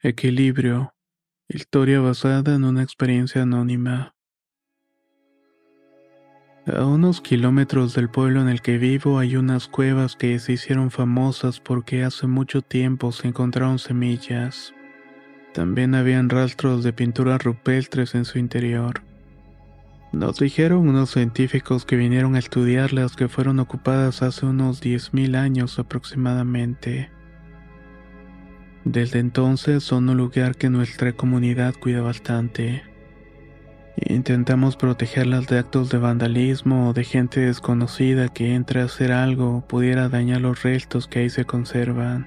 Equilibrio. Historia basada en una experiencia anónima. A unos kilómetros del pueblo en el que vivo hay unas cuevas que se hicieron famosas porque hace mucho tiempo se encontraron semillas. También habían rastros de pinturas rupestres en su interior. Nos dijeron unos científicos que vinieron a estudiarlas que fueron ocupadas hace unos 10.000 años aproximadamente. Desde entonces son un lugar que nuestra comunidad cuida bastante. Intentamos protegerlas de actos de vandalismo o de gente desconocida que entre a hacer algo pudiera dañar los restos que ahí se conservan.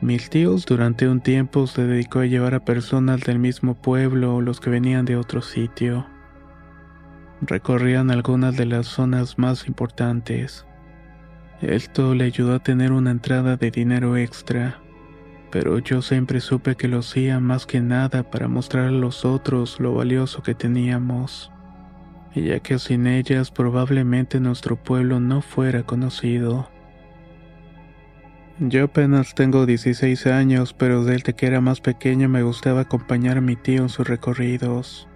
Mis tíos durante un tiempo se dedicó a llevar a personas del mismo pueblo o los que venían de otro sitio. Recorrían algunas de las zonas más importantes. Esto le ayudó a tener una entrada de dinero extra, pero yo siempre supe que lo hacía más que nada para mostrar a los otros lo valioso que teníamos, ya que sin ellas probablemente nuestro pueblo no fuera conocido. Yo apenas tengo 16 años, pero desde que era más pequeño me gustaba acompañar a mi tío en sus recorridos.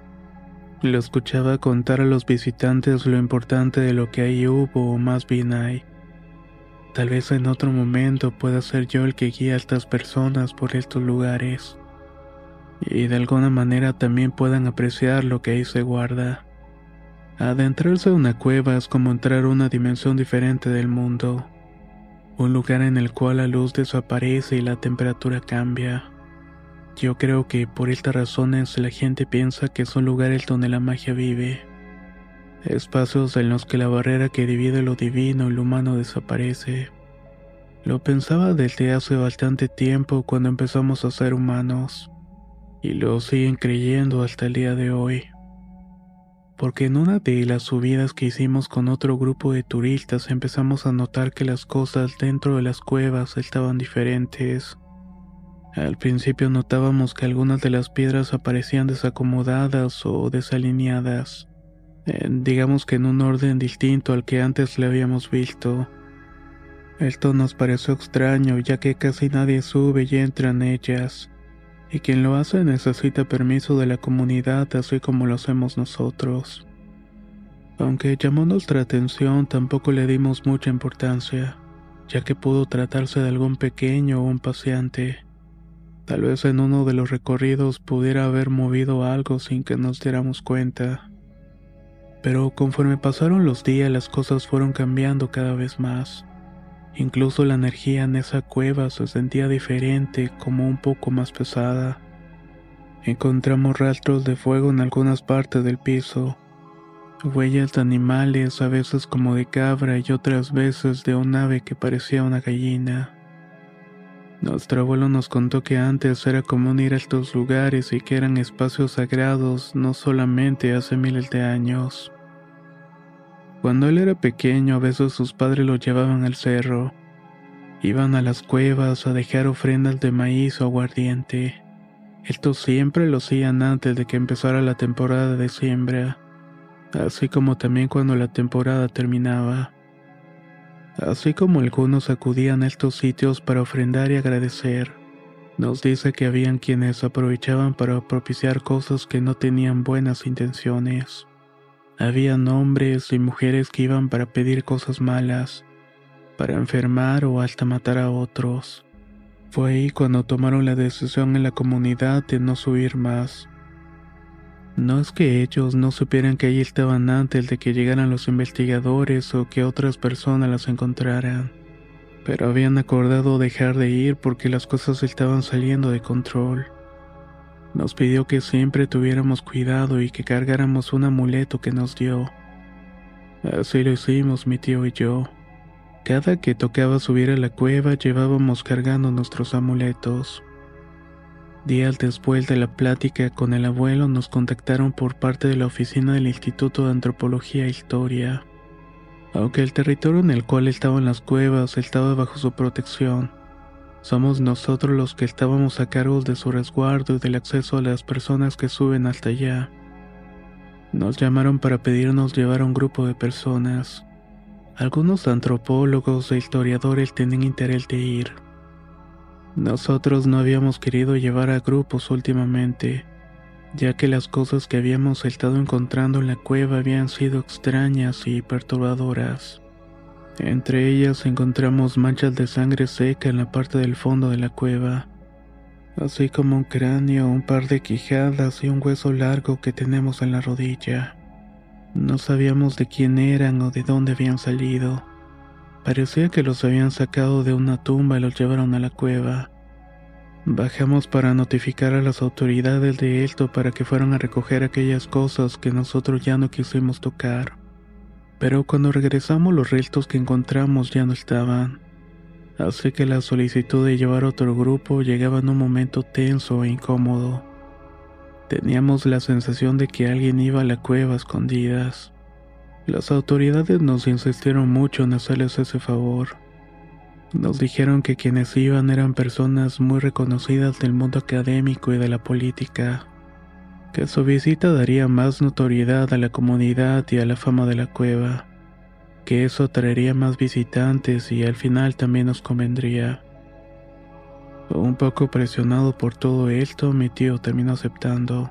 Lo escuchaba contar a los visitantes lo importante de lo que ahí hubo o más bien hay. Tal vez en otro momento pueda ser yo el que guíe a estas personas por estos lugares. Y de alguna manera también puedan apreciar lo que ahí se guarda. Adentrarse a una cueva es como entrar a una dimensión diferente del mundo. Un lugar en el cual la luz desaparece y la temperatura cambia. Yo creo que por estas razones la gente piensa que son lugares donde la magia vive. Espacios en los que la barrera que divide lo divino y lo humano desaparece. Lo pensaba desde hace bastante tiempo cuando empezamos a ser humanos. Y lo siguen creyendo hasta el día de hoy. Porque en una de las subidas que hicimos con otro grupo de turistas empezamos a notar que las cosas dentro de las cuevas estaban diferentes al principio notábamos que algunas de las piedras aparecían desacomodadas o desalineadas, digamos que en un orden distinto al que antes le habíamos visto. Esto nos pareció extraño ya que casi nadie sube y entra en ellas, y quien lo hace necesita permiso de la comunidad así como lo hacemos nosotros. Aunque llamó nuestra atención tampoco le dimos mucha importancia, ya que pudo tratarse de algún pequeño o un paseante. Tal vez en uno de los recorridos pudiera haber movido algo sin que nos diéramos cuenta. Pero conforme pasaron los días las cosas fueron cambiando cada vez más. Incluso la energía en esa cueva se sentía diferente, como un poco más pesada. Encontramos rastros de fuego en algunas partes del piso, huellas de animales, a veces como de cabra y otras veces de un ave que parecía una gallina. Nuestro abuelo nos contó que antes era común ir a estos lugares y que eran espacios sagrados no solamente hace miles de años. Cuando él era pequeño a veces sus padres lo llevaban al cerro. Iban a las cuevas a dejar ofrendas de maíz o aguardiente. Esto siempre lo hacían antes de que empezara la temporada de siembra, así como también cuando la temporada terminaba. Así como algunos acudían a estos sitios para ofrendar y agradecer, nos dice que habían quienes aprovechaban para propiciar cosas que no tenían buenas intenciones. Habían hombres y mujeres que iban para pedir cosas malas, para enfermar o hasta matar a otros. Fue ahí cuando tomaron la decisión en la comunidad de no subir más. No es que ellos no supieran que allí estaban antes de que llegaran los investigadores o que otras personas las encontraran, pero habían acordado dejar de ir porque las cosas estaban saliendo de control. Nos pidió que siempre tuviéramos cuidado y que cargáramos un amuleto que nos dio. Así lo hicimos mi tío y yo. Cada que tocaba subir a la cueva llevábamos cargando nuestros amuletos. Días después de la plática con el abuelo nos contactaron por parte de la oficina del Instituto de Antropología e Historia. Aunque el territorio en el cual estaban las cuevas estaba bajo su protección, somos nosotros los que estábamos a cargo de su resguardo y del acceso a las personas que suben hasta allá. Nos llamaron para pedirnos llevar a un grupo de personas. Algunos antropólogos e historiadores tienen interés de ir. Nosotros no habíamos querido llevar a grupos últimamente, ya que las cosas que habíamos estado encontrando en la cueva habían sido extrañas y perturbadoras. Entre ellas encontramos manchas de sangre seca en la parte del fondo de la cueva así como un cráneo, un par de quijadas y un hueso largo que tenemos en la rodilla. No sabíamos de quién eran o de dónde habían salido. Parecía que los habían sacado de una tumba y los llevaron a la cueva. Bajamos para notificar a las autoridades de esto para que fueran a recoger aquellas cosas que nosotros ya no quisimos tocar. Pero cuando regresamos los restos que encontramos ya no estaban así que la solicitud de llevar otro grupo llegaba en un momento tenso e incómodo. Teníamos la sensación de que alguien iba a la cueva a escondidas. Las autoridades nos insistieron mucho en hacerles ese favor. Nos dijeron que quienes iban eran personas muy reconocidas del mundo académico y de la política, que su visita daría más notoriedad a la comunidad y a la fama de la cueva que eso traería más visitantes y al final también nos convendría. Un poco presionado por todo esto, mi tío terminó aceptando.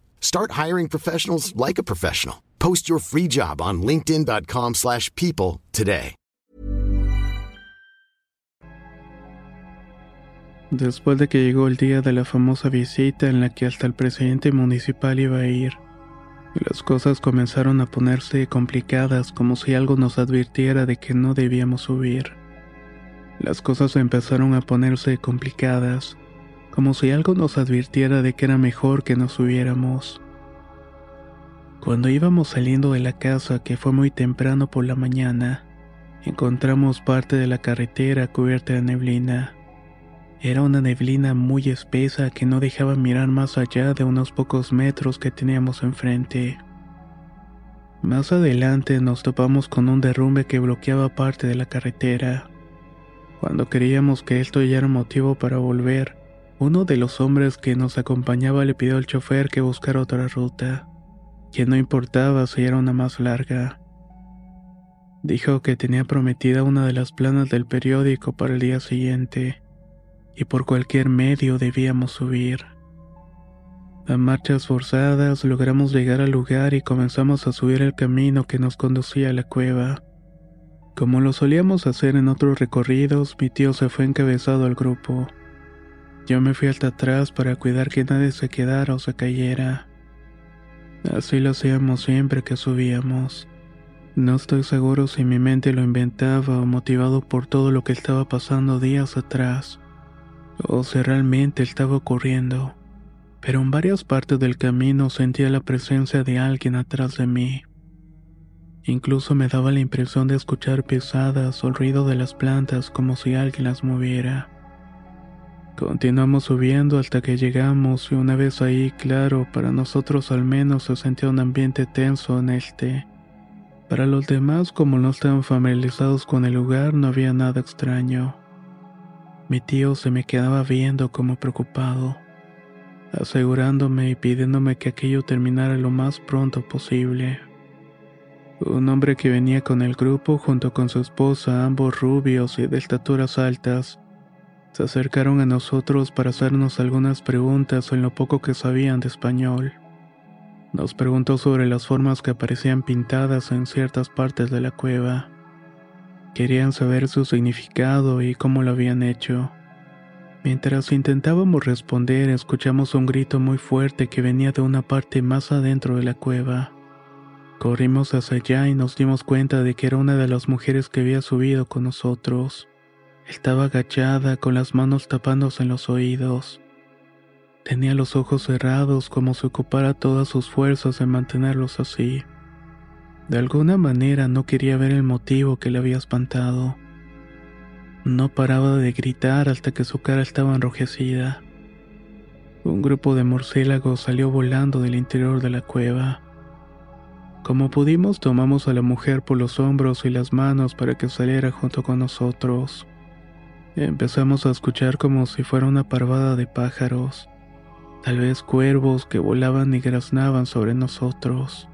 Start hiring professionals like a professional. Post your free job on linkedin.com/people today. Después de que llegó el día de la famosa visita en la que hasta el presidente municipal iba a ir, Las cosas comenzaron a ponerse complicadas como si algo nos advirtiera de que no debíamos subir. Las cosas empezaron a ponerse complicadas, como si algo nos advirtiera de que era mejor que nos subiéramos. Cuando íbamos saliendo de la casa, que fue muy temprano por la mañana, encontramos parte de la carretera cubierta de neblina. Era una neblina muy espesa que no dejaba mirar más allá de unos pocos metros que teníamos enfrente. Más adelante nos topamos con un derrumbe que bloqueaba parte de la carretera. Cuando creíamos que esto ya era motivo para volver, uno de los hombres que nos acompañaba le pidió al chofer que buscara otra ruta, que no importaba si era una más larga. Dijo que tenía prometida una de las planas del periódico para el día siguiente y por cualquier medio debíamos subir. A marchas forzadas logramos llegar al lugar y comenzamos a subir el camino que nos conducía a la cueva. Como lo solíamos hacer en otros recorridos, mi tío se fue encabezado al grupo. Yo me fui hasta atrás para cuidar que nadie se quedara o se cayera. Así lo hacíamos siempre que subíamos. No estoy seguro si mi mente lo inventaba o motivado por todo lo que estaba pasando días atrás o si realmente estaba ocurriendo, pero en varias partes del camino sentía la presencia de alguien atrás de mí. Incluso me daba la impresión de escuchar pisadas o el ruido de las plantas como si alguien las moviera. Continuamos subiendo hasta que llegamos y una vez ahí, claro, para nosotros al menos se sentía un ambiente tenso en este. Para los demás, como no estaban familiarizados con el lugar, no había nada extraño. Mi tío se me quedaba viendo como preocupado, asegurándome y pidiéndome que aquello terminara lo más pronto posible. Un hombre que venía con el grupo junto con su esposa, ambos rubios y de estaturas altas, se acercaron a nosotros para hacernos algunas preguntas en lo poco que sabían de español. Nos preguntó sobre las formas que aparecían pintadas en ciertas partes de la cueva. Querían saber su significado y cómo lo habían hecho. Mientras intentábamos responder, escuchamos un grito muy fuerte que venía de una parte más adentro de la cueva. Corrimos hacia allá y nos dimos cuenta de que era una de las mujeres que había subido con nosotros. Estaba agachada con las manos tapándose en los oídos. Tenía los ojos cerrados como si ocupara todas sus fuerzas en mantenerlos así. De alguna manera no quería ver el motivo que le había espantado. No paraba de gritar hasta que su cara estaba enrojecida. Un grupo de murciélagos salió volando del interior de la cueva. Como pudimos tomamos a la mujer por los hombros y las manos para que saliera junto con nosotros. Empezamos a escuchar como si fuera una parvada de pájaros, tal vez cuervos que volaban y graznaban sobre nosotros.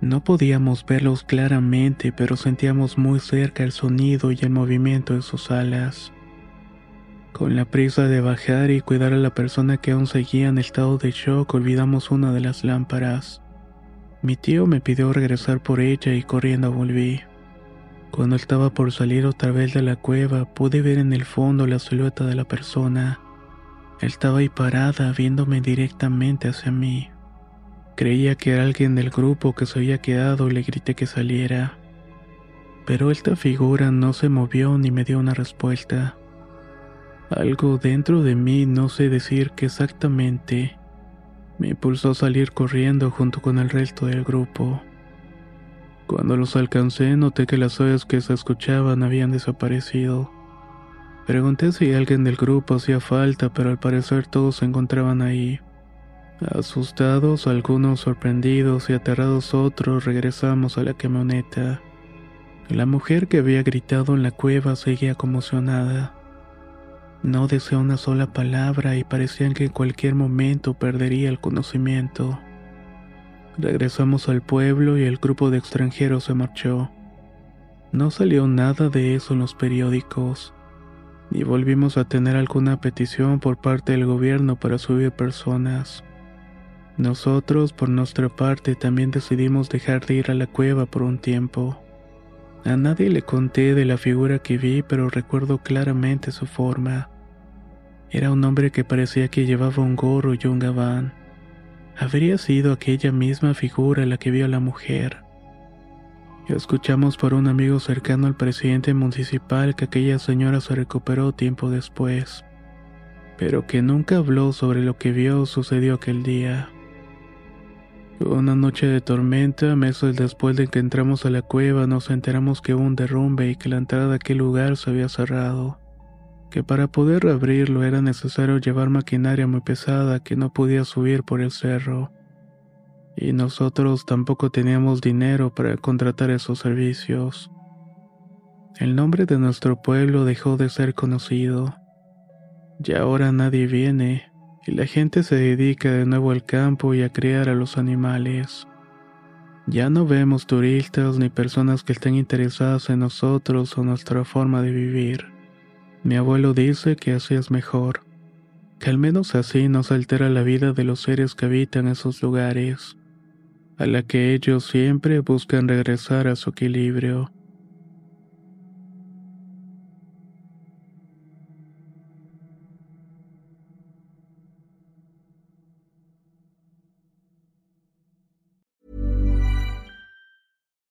No podíamos verlos claramente, pero sentíamos muy cerca el sonido y el movimiento de sus alas. Con la prisa de bajar y cuidar a la persona que aún seguía en estado de shock, olvidamos una de las lámparas. Mi tío me pidió regresar por ella y corriendo volví. Cuando estaba por salir otra vez de la cueva, pude ver en el fondo la silueta de la persona. Estaba ahí parada, viéndome directamente hacia mí. Creía que era alguien del grupo que se había quedado y le grité que saliera. Pero esta figura no se movió ni me dio una respuesta. Algo dentro de mí, no sé decir qué exactamente, me impulsó a salir corriendo junto con el resto del grupo. Cuando los alcancé noté que las ollas que se escuchaban habían desaparecido. Pregunté si alguien del grupo hacía falta, pero al parecer todos se encontraban ahí. Asustados, algunos sorprendidos y aterrados otros, regresamos a la camioneta. La mujer que había gritado en la cueva seguía conmocionada. No decía una sola palabra y parecían que en cualquier momento perdería el conocimiento. Regresamos al pueblo y el grupo de extranjeros se marchó. No salió nada de eso en los periódicos, ni volvimos a tener alguna petición por parte del gobierno para subir personas. Nosotros, por nuestra parte, también decidimos dejar de ir a la cueva por un tiempo. A nadie le conté de la figura que vi, pero recuerdo claramente su forma. Era un hombre que parecía que llevaba un gorro y un gabán. Habría sido aquella misma figura la que vio a la mujer. Escuchamos por un amigo cercano al presidente municipal que aquella señora se recuperó tiempo después, pero que nunca habló sobre lo que vio o sucedió aquel día. Una noche de tormenta, meses después de que entramos a la cueva, nos enteramos que hubo un derrumbe y que la entrada a aquel lugar se había cerrado que para poder abrirlo era necesario llevar maquinaria muy pesada que no podía subir por el cerro. Y nosotros tampoco teníamos dinero para contratar esos servicios. El nombre de nuestro pueblo dejó de ser conocido. Y ahora nadie viene, y la gente se dedica de nuevo al campo y a criar a los animales. Ya no vemos turistas ni personas que estén interesadas en nosotros o nuestra forma de vivir. Mi abuelo dice que así es mejor, que al menos así no se altera la vida de los seres que habitan esos lugares, a la que ellos siempre buscan regresar a su equilibrio.